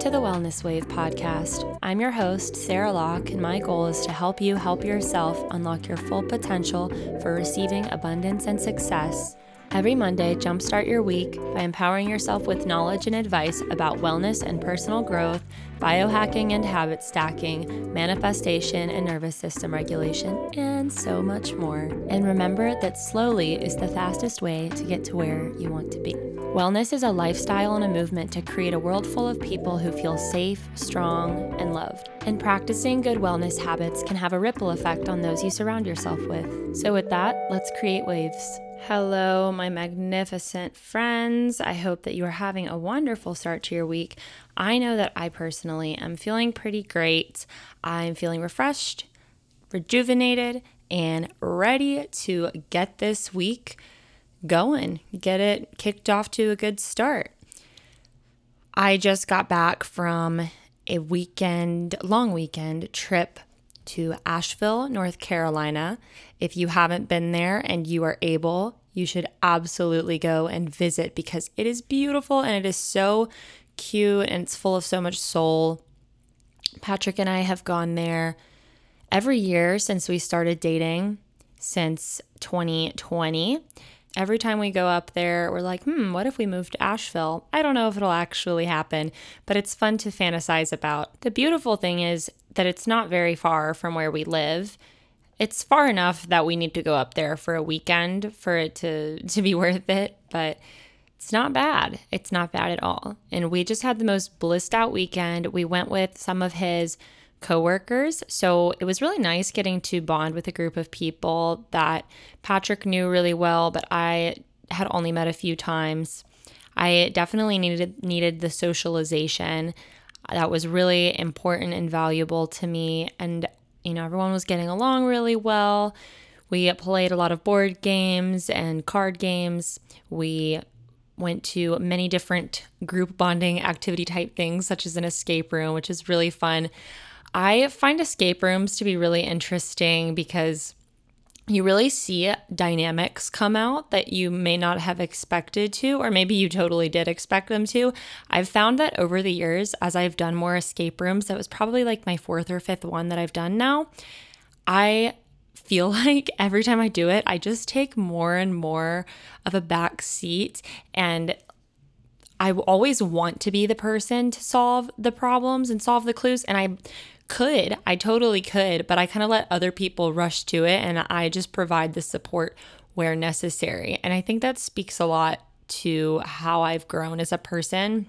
To the Wellness Wave podcast. I'm your host, Sarah Locke, and my goal is to help you help yourself unlock your full potential for receiving abundance and success. Every Monday, jumpstart your week by empowering yourself with knowledge and advice about wellness and personal growth, biohacking and habit stacking, manifestation and nervous system regulation, and so much more. And remember that slowly is the fastest way to get to where you want to be. Wellness is a lifestyle and a movement to create a world full of people who feel safe, strong, and loved. And practicing good wellness habits can have a ripple effect on those you surround yourself with. So, with that, let's create waves. Hello, my magnificent friends. I hope that you are having a wonderful start to your week. I know that I personally am feeling pretty great. I'm feeling refreshed, rejuvenated, and ready to get this week going, get it kicked off to a good start. I just got back from a weekend, long weekend trip to Asheville, North Carolina. If you haven't been there and you are able, you should absolutely go and visit because it is beautiful and it is so cute and it's full of so much soul. Patrick and I have gone there every year since we started dating, since 2020. Every time we go up there, we're like, hmm, what if we moved to Asheville? I don't know if it'll actually happen, but it's fun to fantasize about. The beautiful thing is that it's not very far from where we live. It's far enough that we need to go up there for a weekend for it to, to be worth it, but it's not bad. It's not bad at all. And we just had the most blissed out weekend. We went with some of his coworkers. So it was really nice getting to bond with a group of people that Patrick knew really well, but I had only met a few times. I definitely needed needed the socialization. That was really important and valuable to me and you know everyone was getting along really well. We played a lot of board games and card games. We went to many different group bonding activity type things such as an escape room, which is really fun. I find escape rooms to be really interesting because you really see dynamics come out that you may not have expected to, or maybe you totally did expect them to. I've found that over the years, as I've done more escape rooms, that was probably like my fourth or fifth one that I've done now. I feel like every time I do it, I just take more and more of a back seat and I always want to be the person to solve the problems and solve the clues. And I could, I totally could, but I kind of let other people rush to it and I just provide the support where necessary. And I think that speaks a lot to how I've grown as a person.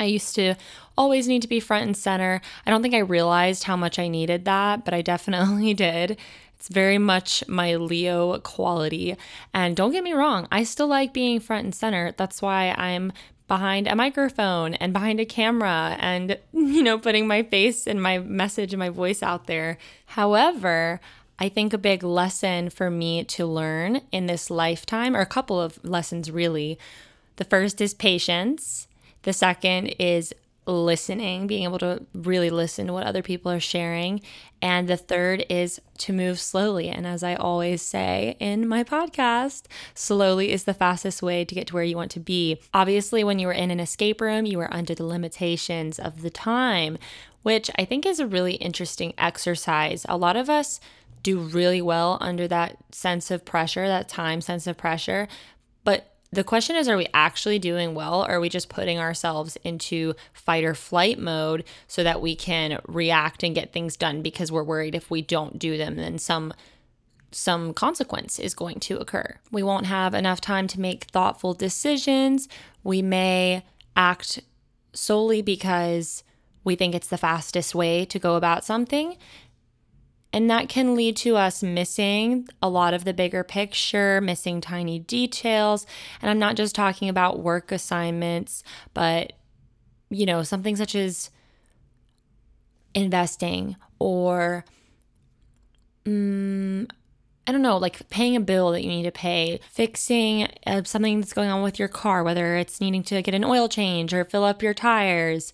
I used to always need to be front and center. I don't think I realized how much I needed that, but I definitely did. It's very much my Leo quality. And don't get me wrong, I still like being front and center. That's why I'm behind a microphone and behind a camera and, you know, putting my face and my message and my voice out there. However, I think a big lesson for me to learn in this lifetime, or a couple of lessons really. The first is patience. The second is listening, being able to really listen to what other people are sharing. And the third is to move slowly. And as I always say in my podcast, slowly is the fastest way to get to where you want to be. Obviously, when you were in an escape room, you were under the limitations of the time, which I think is a really interesting exercise. A lot of us do really well under that sense of pressure, that time sense of pressure. But the question is, are we actually doing well? Or are we just putting ourselves into fight or flight mode so that we can react and get things done because we're worried if we don't do them, then some some consequence is going to occur. We won't have enough time to make thoughtful decisions. We may act solely because we think it's the fastest way to go about something. And that can lead to us missing a lot of the bigger picture, missing tiny details. And I'm not just talking about work assignments, but, you know, something such as investing or, um, I don't know, like paying a bill that you need to pay, fixing uh, something that's going on with your car, whether it's needing to get an oil change or fill up your tires,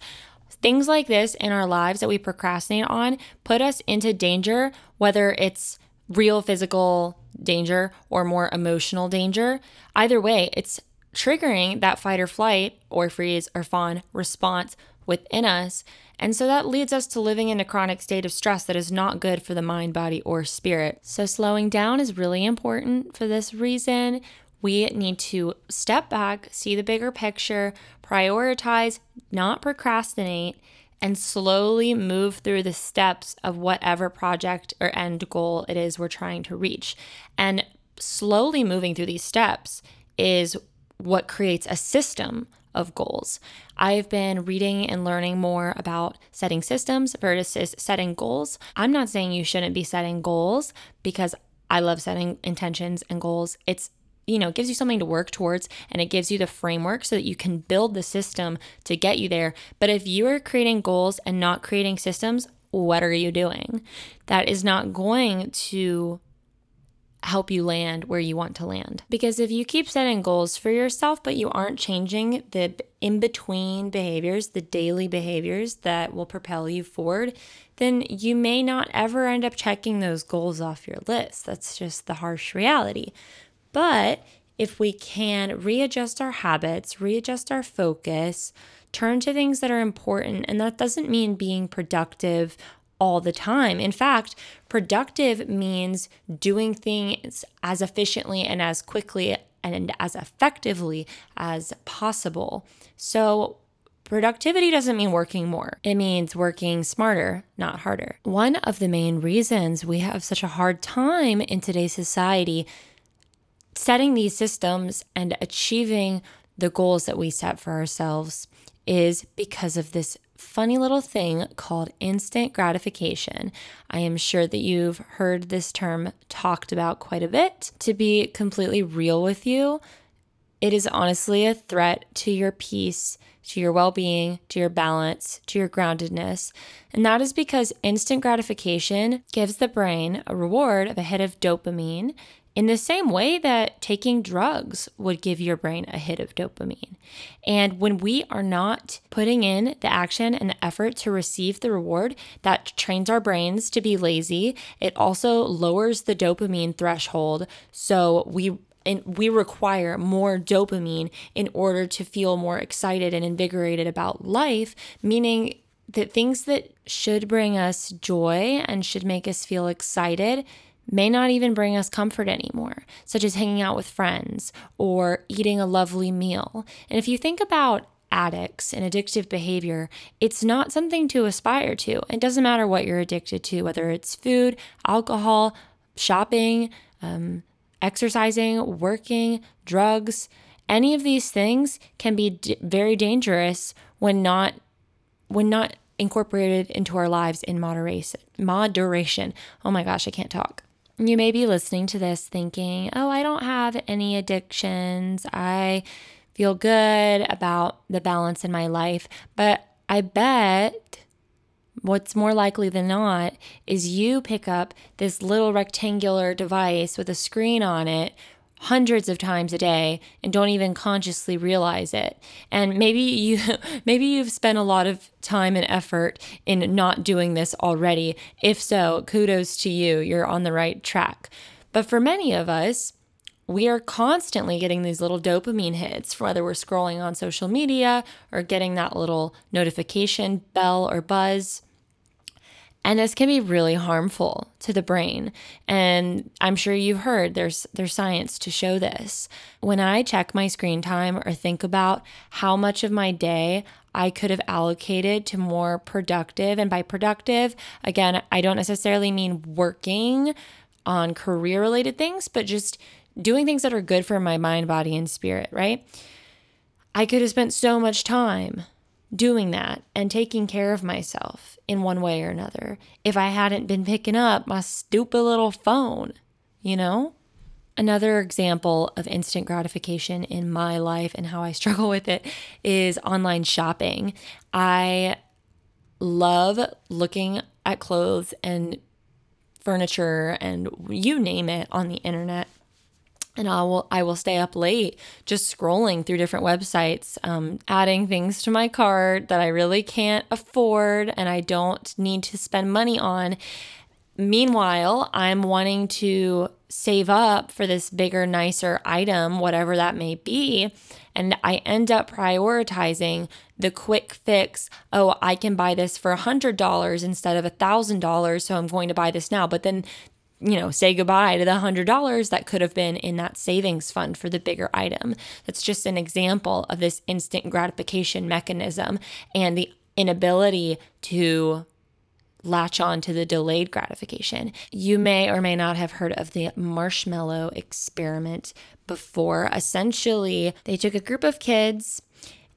Things like this in our lives that we procrastinate on put us into danger, whether it's real physical danger or more emotional danger. Either way, it's triggering that fight or flight or freeze or fawn response within us. And so that leads us to living in a chronic state of stress that is not good for the mind, body, or spirit. So, slowing down is really important for this reason. We need to step back, see the bigger picture, prioritize, not procrastinate, and slowly move through the steps of whatever project or end goal it is we're trying to reach. And slowly moving through these steps is what creates a system of goals. I've been reading and learning more about setting systems versus setting goals. I'm not saying you shouldn't be setting goals because I love setting intentions and goals. It's you know, it gives you something to work towards and it gives you the framework so that you can build the system to get you there. But if you are creating goals and not creating systems, what are you doing? That is not going to help you land where you want to land. Because if you keep setting goals for yourself, but you aren't changing the in between behaviors, the daily behaviors that will propel you forward, then you may not ever end up checking those goals off your list. That's just the harsh reality. But if we can readjust our habits, readjust our focus, turn to things that are important, and that doesn't mean being productive all the time. In fact, productive means doing things as efficiently and as quickly and as effectively as possible. So, Productivity doesn't mean working more. It means working smarter, not harder. One of the main reasons we have such a hard time in today's society setting these systems and achieving the goals that we set for ourselves is because of this funny little thing called instant gratification. I am sure that you've heard this term talked about quite a bit. To be completely real with you, it is honestly a threat to your peace, to your well being, to your balance, to your groundedness. And that is because instant gratification gives the brain a reward of a hit of dopamine in the same way that taking drugs would give your brain a hit of dopamine. And when we are not putting in the action and the effort to receive the reward, that trains our brains to be lazy. It also lowers the dopamine threshold. So we and we require more dopamine in order to feel more excited and invigorated about life, meaning that things that should bring us joy and should make us feel excited may not even bring us comfort anymore, such as hanging out with friends or eating a lovely meal. And if you think about addicts and addictive behavior, it's not something to aspire to. It doesn't matter what you're addicted to, whether it's food, alcohol, shopping, um, exercising, working, drugs. Any of these things can be d- very dangerous when not when not incorporated into our lives in moderation. Moderation. Oh my gosh, I can't talk. You may be listening to this thinking, oh, I don't have any addictions. I feel good about the balance in my life. But I bet what's more likely than not is you pick up this little rectangular device with a screen on it hundreds of times a day and don't even consciously realize it. And maybe you maybe you've spent a lot of time and effort in not doing this already. If so, kudos to you. You're on the right track. But for many of us, we are constantly getting these little dopamine hits, whether we're scrolling on social media or getting that little notification bell or buzz. And this can be really harmful to the brain. And I'm sure you've heard there's there's science to show this. When I check my screen time or think about how much of my day I could have allocated to more productive and by productive, again, I don't necessarily mean working on career related things, but just doing things that are good for my mind, body and spirit, right? I could have spent so much time doing that and taking care of myself in one way or another if I hadn't been picking up my stupid little phone, you know? Another example of instant gratification in my life and how I struggle with it is online shopping. I love looking at clothes and furniture and you name it on the internet and I will I will stay up late just scrolling through different websites, um, adding things to my cart that I really can't afford and I don't need to spend money on. Meanwhile, I'm wanting to save up for this bigger, nicer item, whatever that may be. And I end up prioritizing the quick fix. Oh, I can buy this for $100 instead of $1,000. So I'm going to buy this now. But then you know, say goodbye to the $100 that could have been in that savings fund for the bigger item. That's just an example of this instant gratification mechanism and the inability to latch on to the delayed gratification. You may or may not have heard of the marshmallow experiment before. Essentially, they took a group of kids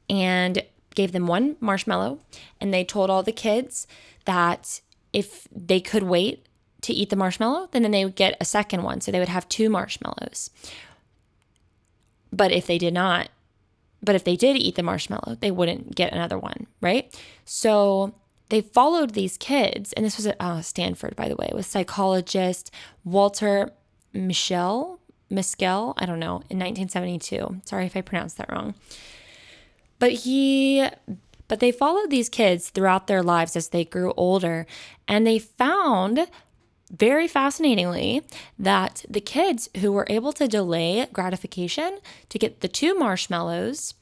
and gave them one marshmallow, and they told all the kids that if they could wait to eat the marshmallow, then they would get a second one. So they would have two marshmallows. But if they did not, but if they did eat the marshmallow, they wouldn't get another one, right? So they followed these kids, and this was at uh, Stanford, by the way, with psychologist Walter Mischel, Mischel, I don't know, in 1972. Sorry if I pronounced that wrong. But he, but they followed these kids throughout their lives as they grew older, and they found very fascinatingly that the kids who were able to delay gratification to get the two marshmallows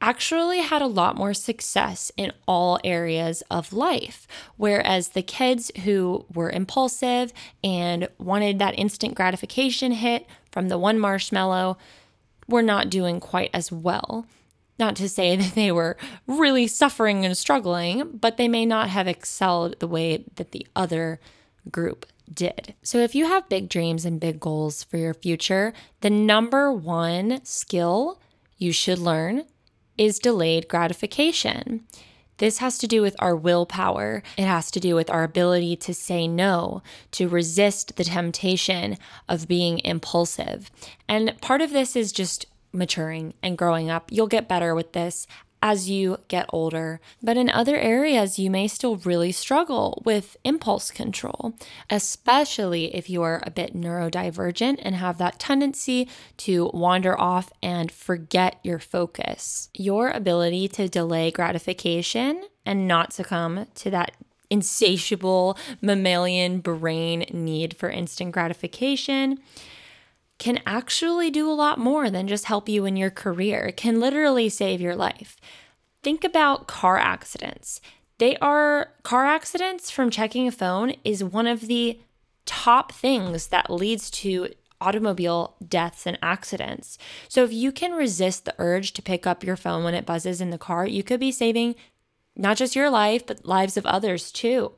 actually had a lot more success in all areas of life. Whereas the kids who were impulsive and wanted that instant gratification hit from the one marshmallow were not doing quite as well. Not to say that they were really suffering and struggling, but they may not have excelled the way that the other group did. So, if you have big dreams and big goals for your future, the number one skill you should learn is delayed gratification. This has to do with our willpower. It has to do with our ability to say no, to resist the temptation of being impulsive. And part of this is just maturing and growing up. You'll get better with this as you get older. But in other areas, you may still really struggle with impulse control, especially if you are a bit neurodivergent and have that tendency to wander off and forget your focus. Your ability to delay gratification and not succumb to that insatiable mammalian brain need for instant gratification can actually do a lot more than just help you in your career. It can literally save your life. Think about car accidents. They are car accidents from checking a phone is one of the top things that leads to automobile deaths and accidents. So if you can resist the urge to pick up your phone when it buzzes in the car, you could be saving not just your life, but lives of others too.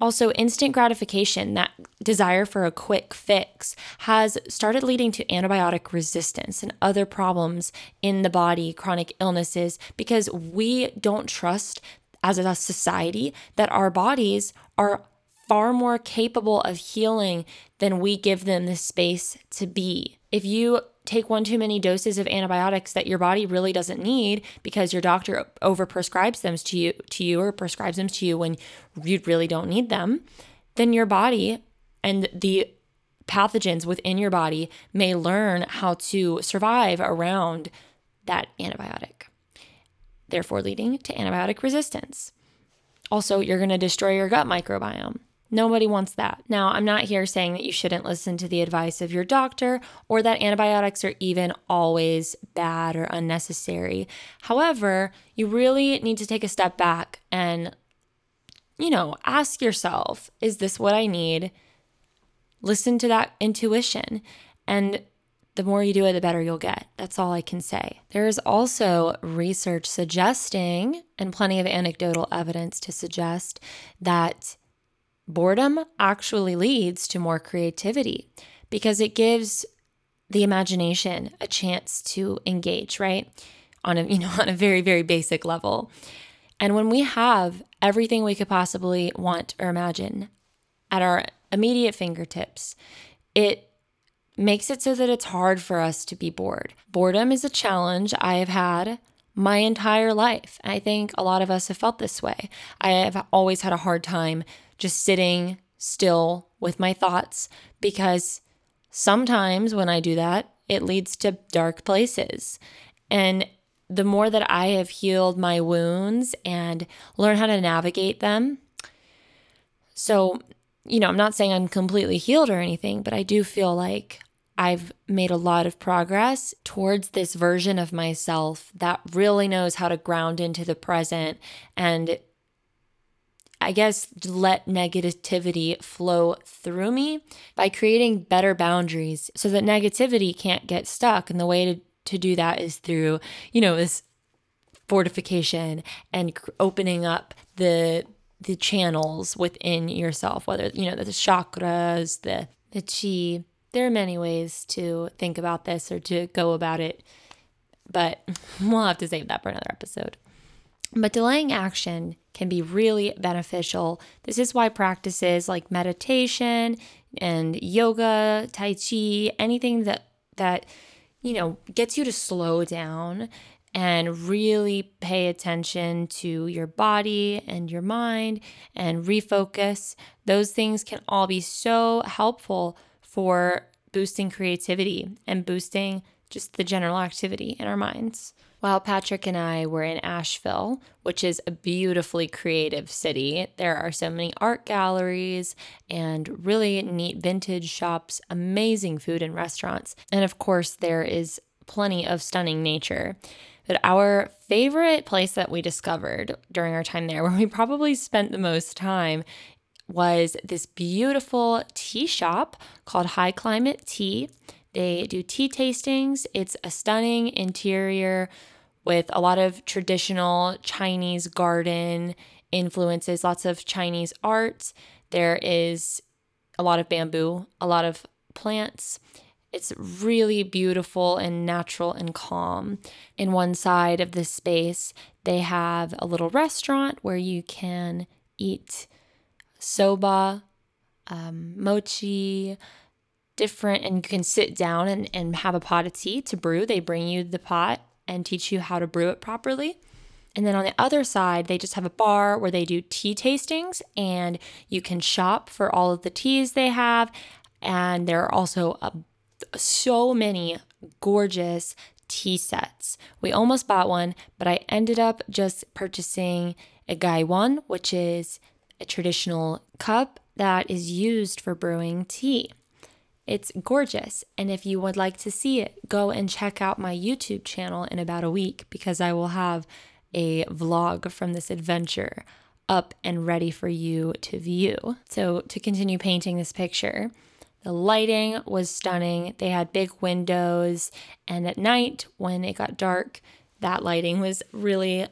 Also, instant gratification, that desire for a quick fix, has started leading to antibiotic resistance and other problems in the body, chronic illnesses, because we don't trust as a society that our bodies are far more capable of healing than we give them the space to be. If you take one too many doses of antibiotics that your body really doesn't need because your doctor overprescribes them to you to you or prescribes them to you when you really don't need them, then your body and the pathogens within your body may learn how to survive around that antibiotic, therefore leading to antibiotic resistance. Also, you're going to destroy your gut microbiome. Nobody wants that. Now, I'm not here saying that you shouldn't listen to the advice of your doctor or that antibiotics are even always bad or unnecessary. However, you really need to take a step back and, you know, ask yourself is this what I need? Listen to that intuition. And the more you do it, the better you'll get. That's all I can say. There is also research suggesting, and plenty of anecdotal evidence to suggest, that Boredom actually leads to more creativity because it gives the imagination a chance to engage, right? On a, you know, on a very very basic level. And when we have everything we could possibly want or imagine at our immediate fingertips, it makes it so that it's hard for us to be bored. Boredom is a challenge I have had my entire life. I think a lot of us have felt this way. I have always had a hard time just sitting still with my thoughts because sometimes when I do that, it leads to dark places. And the more that I have healed my wounds and learn how to navigate them. So, you know, I'm not saying I'm completely healed or anything, but I do feel like I've made a lot of progress towards this version of myself that really knows how to ground into the present and I guess let negativity flow through me by creating better boundaries so that negativity can't get stuck. And the way to, to do that is through, you know, this fortification and opening up the the channels within yourself, whether you know the chakras, the the chi. There are many ways to think about this or to go about it, but we'll have to save that for another episode. But delaying action can be really beneficial. This is why practices like meditation and yoga, tai chi, anything that that you know gets you to slow down and really pay attention to your body and your mind and refocus. Those things can all be so helpful for boosting creativity and boosting just the general activity in our minds. While Patrick and I were in Asheville, which is a beautifully creative city, there are so many art galleries and really neat vintage shops, amazing food and restaurants. And of course, there is plenty of stunning nature. But our favorite place that we discovered during our time there, where we probably spent the most time, was this beautiful tea shop called High Climate Tea. They do tea tastings. It's a stunning interior with a lot of traditional Chinese garden influences, lots of Chinese art. There is a lot of bamboo, a lot of plants, it's really beautiful and natural and calm. In one side of the space, they have a little restaurant where you can eat soba, um, mochi, different, and you can sit down and, and have a pot of tea to brew. They bring you the pot and teach you how to brew it properly. And then on the other side, they just have a bar where they do tea tastings and you can shop for all of the teas they have. And there are also a so many gorgeous tea sets. We almost bought one, but I ended up just purchasing a gaiwan, which is a traditional cup that is used for brewing tea. It's gorgeous. And if you would like to see it, go and check out my YouTube channel in about a week because I will have a vlog from this adventure up and ready for you to view. So, to continue painting this picture, the lighting was stunning. They had big windows, and at night when it got dark, that lighting was really,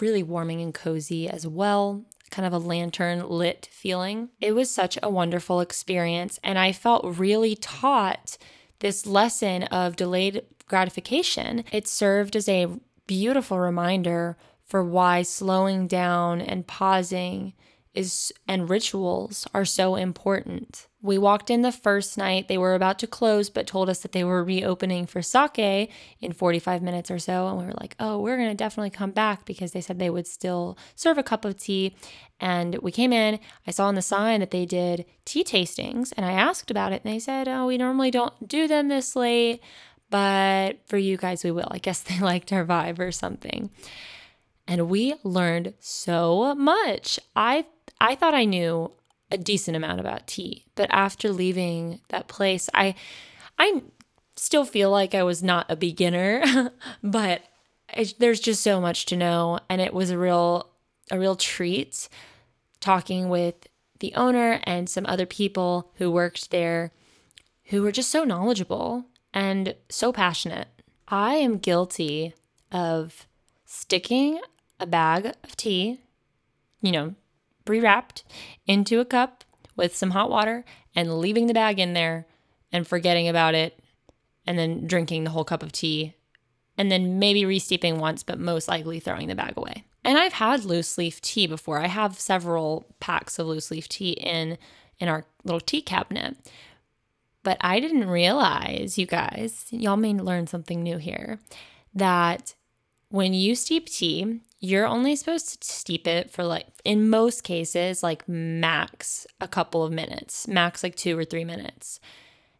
really warming and cozy as well. Kind of a lantern lit feeling. It was such a wonderful experience, and I felt really taught this lesson of delayed gratification. It served as a beautiful reminder for why slowing down and pausing is and rituals are so important. We walked in the first night. They were about to close, but told us that they were reopening for sake in 45 minutes or so. And we were like, oh, we're going to definitely come back because they said they would still serve a cup of tea. And we came in. I saw on the sign that they did tea tastings. And I asked about it. And they said, oh, we normally don't do them this late, but for you guys, we will. I guess they liked our vibe or something. And we learned so much. I I thought I knew a decent amount about tea, but after leaving that place, I I still feel like I was not a beginner, but there's just so much to know and it was a real a real treat talking with the owner and some other people who worked there who were just so knowledgeable and so passionate. I am guilty of sticking a bag of tea, you know, pre wrapped into a cup with some hot water and leaving the bag in there and forgetting about it and then drinking the whole cup of tea and then maybe resteeping once, but most likely throwing the bag away. And I've had loose leaf tea before. I have several packs of loose leaf tea in in our little tea cabinet. But I didn't realize, you guys, y'all may learn something new here, that when you steep tea, you're only supposed to steep it for like, in most cases, like max a couple of minutes, max like two or three minutes.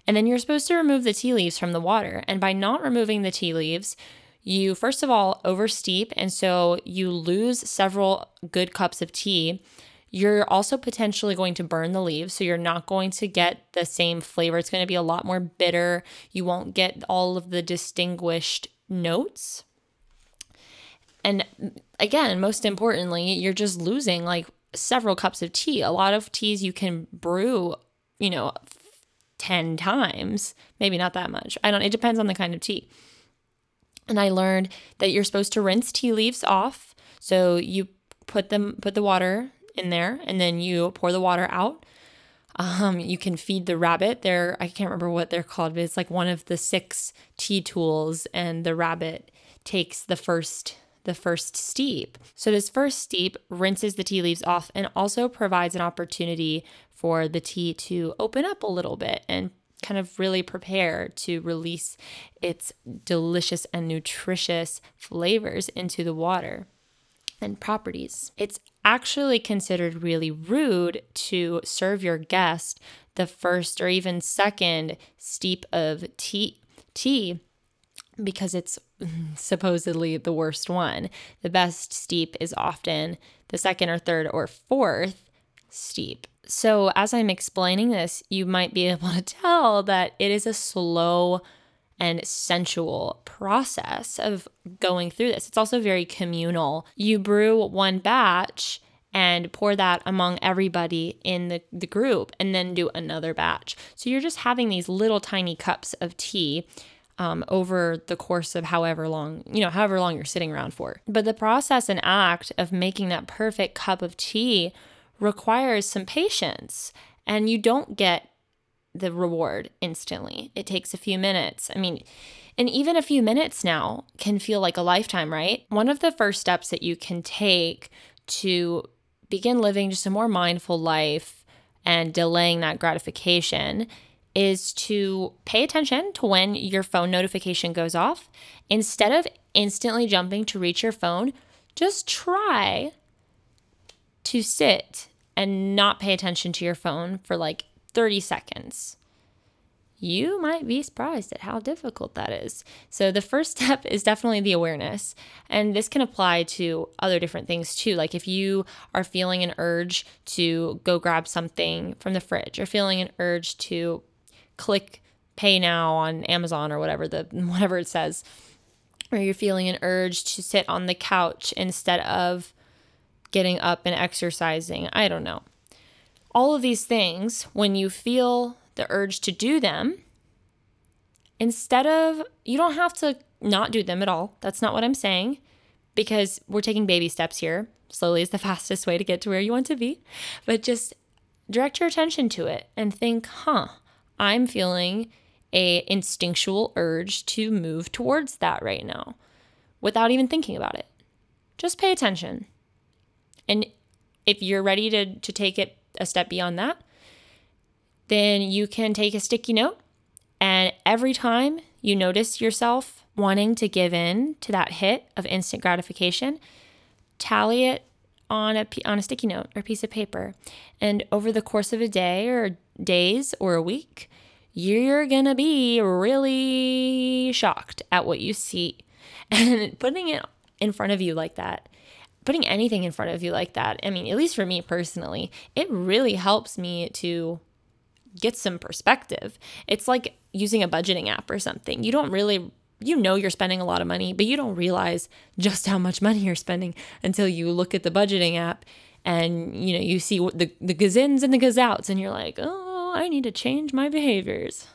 And then you're supposed to remove the tea leaves from the water. And by not removing the tea leaves, you first of all oversteep. And so you lose several good cups of tea. You're also potentially going to burn the leaves, so you're not going to get the same flavor. It's going to be a lot more bitter. You won't get all of the distinguished notes. And again, most importantly, you're just losing like several cups of tea. A lot of teas you can brew, you know, 10 times, maybe not that much. I don't, it depends on the kind of tea. And I learned that you're supposed to rinse tea leaves off. So you put them, put the water in there and then you pour the water out. Um, you can feed the rabbit. There, I can't remember what they're called, but it's like one of the six tea tools, and the rabbit takes the first the first steep. So this first steep rinses the tea leaves off and also provides an opportunity for the tea to open up a little bit and kind of really prepare to release its delicious and nutritious flavors into the water and properties. It's actually considered really rude to serve your guest the first or even second steep of tea tea because it's supposedly the worst one. The best steep is often the second or third or fourth steep. So, as I'm explaining this, you might be able to tell that it is a slow and sensual process of going through this. It's also very communal. You brew one batch and pour that among everybody in the, the group and then do another batch. So you're just having these little tiny cups of tea um, over the course of however long, you know, however long you're sitting around for. But the process and act of making that perfect cup of tea requires some patience, and you don't get the reward instantly. It takes a few minutes. I mean, and even a few minutes now can feel like a lifetime, right? One of the first steps that you can take to begin living just a more mindful life and delaying that gratification is to pay attention to when your phone notification goes off. Instead of instantly jumping to reach your phone, just try to sit and not pay attention to your phone for like 30 seconds. You might be surprised at how difficult that is. So, the first step is definitely the awareness. And this can apply to other different things too. Like if you are feeling an urge to go grab something from the fridge, or feeling an urge to click pay now on Amazon or whatever the whatever it says or you're feeling an urge to sit on the couch instead of getting up and exercising. I don't know. All of these things, when you feel the urge to do them, instead of, you don't have to not do them at all. That's not what I'm saying because we're taking baby steps here. Slowly is the fastest way to get to where you want to be. But just direct your attention to it and think, huh, I'm feeling a instinctual urge to move towards that right now without even thinking about it. Just pay attention. And if you're ready to, to take it a step beyond that, then you can take a sticky note. And every time you notice yourself wanting to give in to that hit of instant gratification, tally it on a, on a sticky note or piece of paper. And over the course of a day or days or a week, you're going to be really shocked at what you see. And putting it in front of you like that, putting anything in front of you like that, I mean, at least for me personally, it really helps me to get some perspective. It's like using a budgeting app or something. You don't really you know you're spending a lot of money, but you don't realize just how much money you're spending until you look at the budgeting app and you know you see the the gazins and the gazouts and you're like, "Oh, I need to change my behaviors.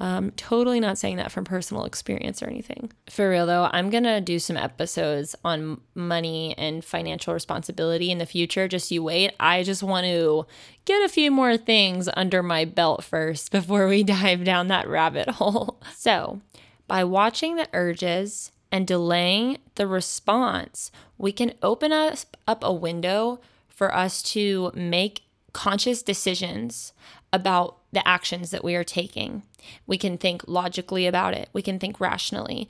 Um, totally not saying that from personal experience or anything. For real though, I'm gonna do some episodes on money and financial responsibility in the future. Just you wait. I just want to get a few more things under my belt first before we dive down that rabbit hole. So, by watching the urges and delaying the response, we can open us up a window for us to make conscious decisions about the actions that we are taking. We can think logically about it, we can think rationally,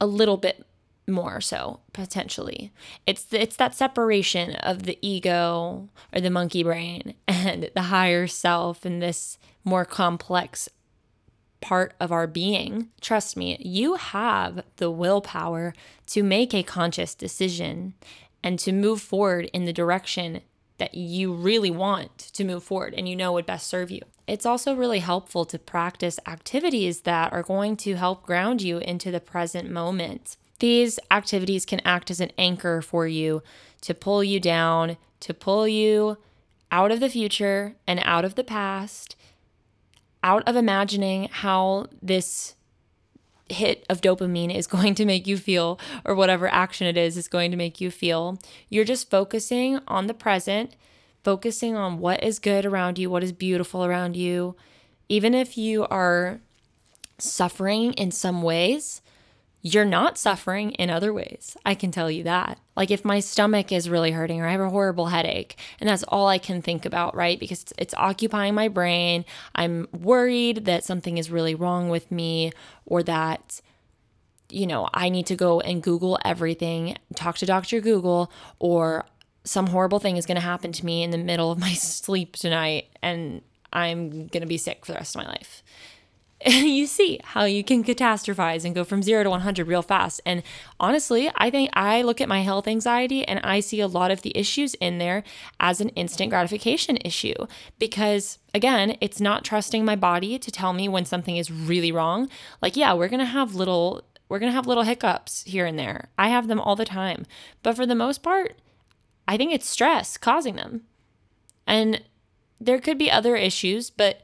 a little bit more so potentially. It's it's that separation of the ego or the monkey brain and the higher self and this more complex part of our being. Trust me, you have the willpower to make a conscious decision and to move forward in the direction that you really want to move forward and you know would best serve you. It's also really helpful to practice activities that are going to help ground you into the present moment. These activities can act as an anchor for you to pull you down, to pull you out of the future and out of the past, out of imagining how this hit of dopamine is going to make you feel, or whatever action it is is going to make you feel. You're just focusing on the present, focusing on what is good around you, what is beautiful around you. Even if you are suffering in some ways, you're not suffering in other ways. I can tell you that. Like if my stomach is really hurting or I have a horrible headache and that's all I can think about, right? Because it's, it's, occupying my brain. I'm worried that something is really wrong with me or that you know, I need to go and Google everything, talk to Dr. Google or some horrible thing is going to happen to me in the middle of my sleep tonight and I'm going to be sick for the rest of my life. you see how you can catastrophize and go from zero to 100 real fast. And honestly, I think I look at my health anxiety and I see a lot of the issues in there as an instant gratification issue because, again, it's not trusting my body to tell me when something is really wrong. Like, yeah, we're going to have little. We're going to have little hiccups here and there. I have them all the time. But for the most part, I think it's stress causing them. And there could be other issues, but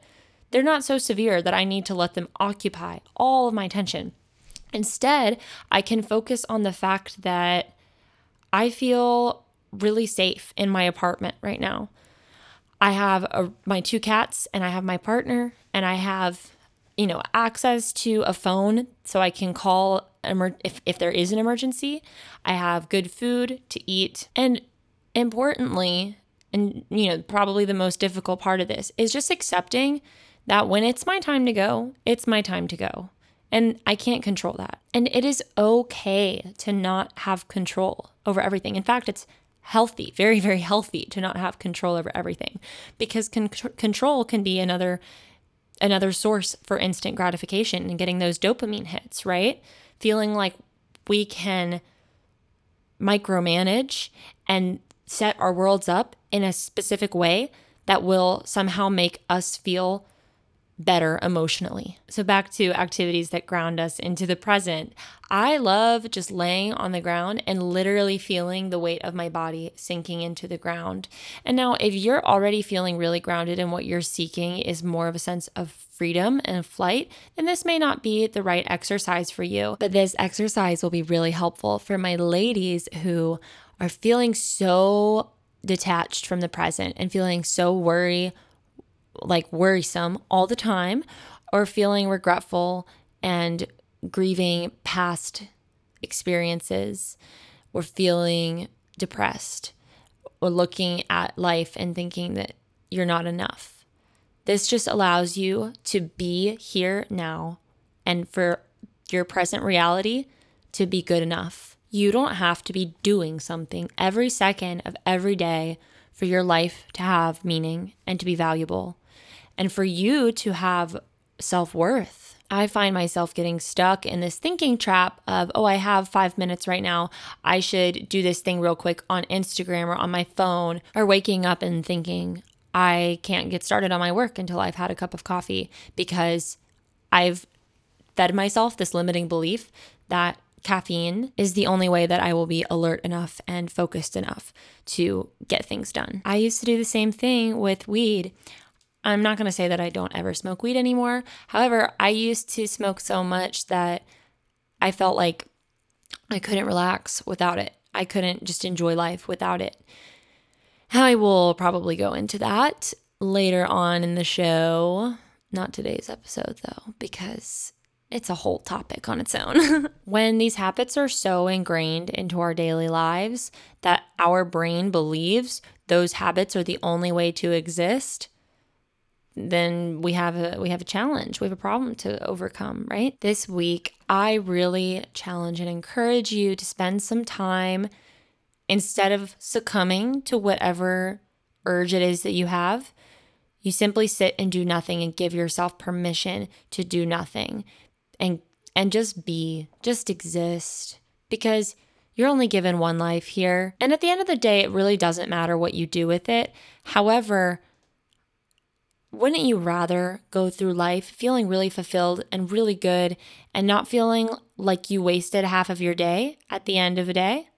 they're not so severe that I need to let them occupy all of my attention. Instead, I can focus on the fact that I feel really safe in my apartment right now. I have a, my two cats and I have my partner and I have you know access to a phone so I can call emer- if if there is an emergency. I have good food to eat and importantly and you know probably the most difficult part of this is just accepting that when it's my time to go, it's my time to go. And I can't control that. And it is okay to not have control over everything. In fact, it's healthy, very, very healthy to not have control over everything because con- control can be another another source for instant gratification and getting those dopamine hits, right? Feeling like we can micromanage and set our worlds up in a specific way that will somehow make us feel better emotionally. So, back to activities that ground us into the present. I love just laying on the ground and literally feeling the weight of my body sinking into the ground. And now, if you're already feeling really grounded and what you're seeking is more of a sense of freedom and flight, then this may not be the right exercise for you. But this exercise will be really helpful for my ladies who are feeling so detached from the present and feeling so worry like worrisome all the time or feeling regretful and grieving past experiences or feeling depressed or looking at life and thinking that you're not enough. This just allows you to be here now and for your present reality to be good enough. You don't have to be doing something every second of every day for your life to have meaning and to be valuable and for you to have self worth. I find myself getting stuck in this thinking trap of, oh, I have five minutes right now. I should do this thing real quick on Instagram or on my phone, or waking up and thinking, I can't get started on my work until I've had a cup of coffee because I've fed myself this limiting belief that caffeine is the only way that I will be alert enough and focused enough to get things done. I used to do the same thing with weed. I'm not going to say that I don't ever smoke weed anymore. However, I used to smoke so much that I felt like I couldn't relax without it. I couldn't just enjoy life without it. I will probably go into that later on in the show. Not today's episode, though, because it's a whole topic on its own. when these habits are so ingrained into our daily lives that our brain believes those habits are the only way to exist, then we have a we have a challenge we have a problem to overcome right this week i really challenge and encourage you to spend some time instead of succumbing to whatever urge it is that you have you simply sit and do nothing and give yourself permission to do nothing and and just be just exist because You're only given one life here. And at the end of the day, it really doesn't matter what you do with it. However, wouldn't you rather go through life feeling really fulfilled and really good and not feeling like you wasted half of your day at the end of a day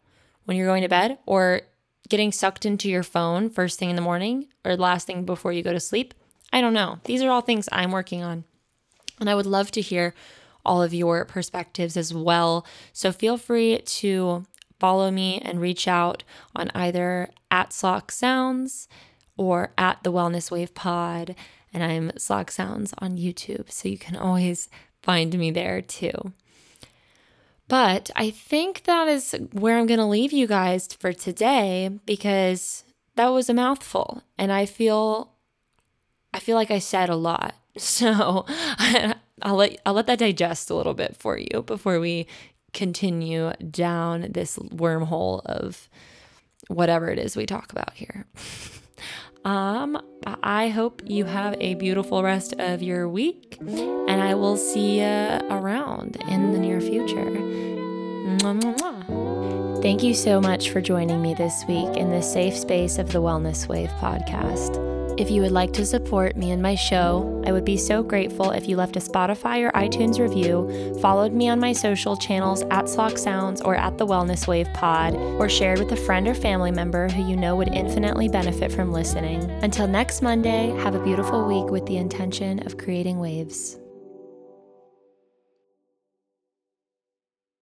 when you're going to bed or getting sucked into your phone first thing in the morning or last thing before you go to sleep? I don't know. These are all things I'm working on. And I would love to hear all of your perspectives as well. So feel free to follow me and reach out on either at Slock Sounds or at the Wellness Wave Pod. And I'm Slock Sounds on YouTube. So you can always find me there too. But I think that is where I'm going to leave you guys for today because that was a mouthful and I feel I feel like I said a lot. So I'll let I'll let that digest a little bit for you before we continue down this wormhole of whatever it is we talk about here. um, I hope you have a beautiful rest of your week, and I will see you around in the near future. Mwah, mwah. Thank you so much for joining me this week in the safe space of the Wellness Wave podcast. If you would like to support me and my show, I would be so grateful if you left a Spotify or iTunes review, followed me on my social channels at Slock Sounds or at the Wellness Wave Pod, or shared with a friend or family member who you know would infinitely benefit from listening. Until next Monday, have a beautiful week with the intention of creating waves.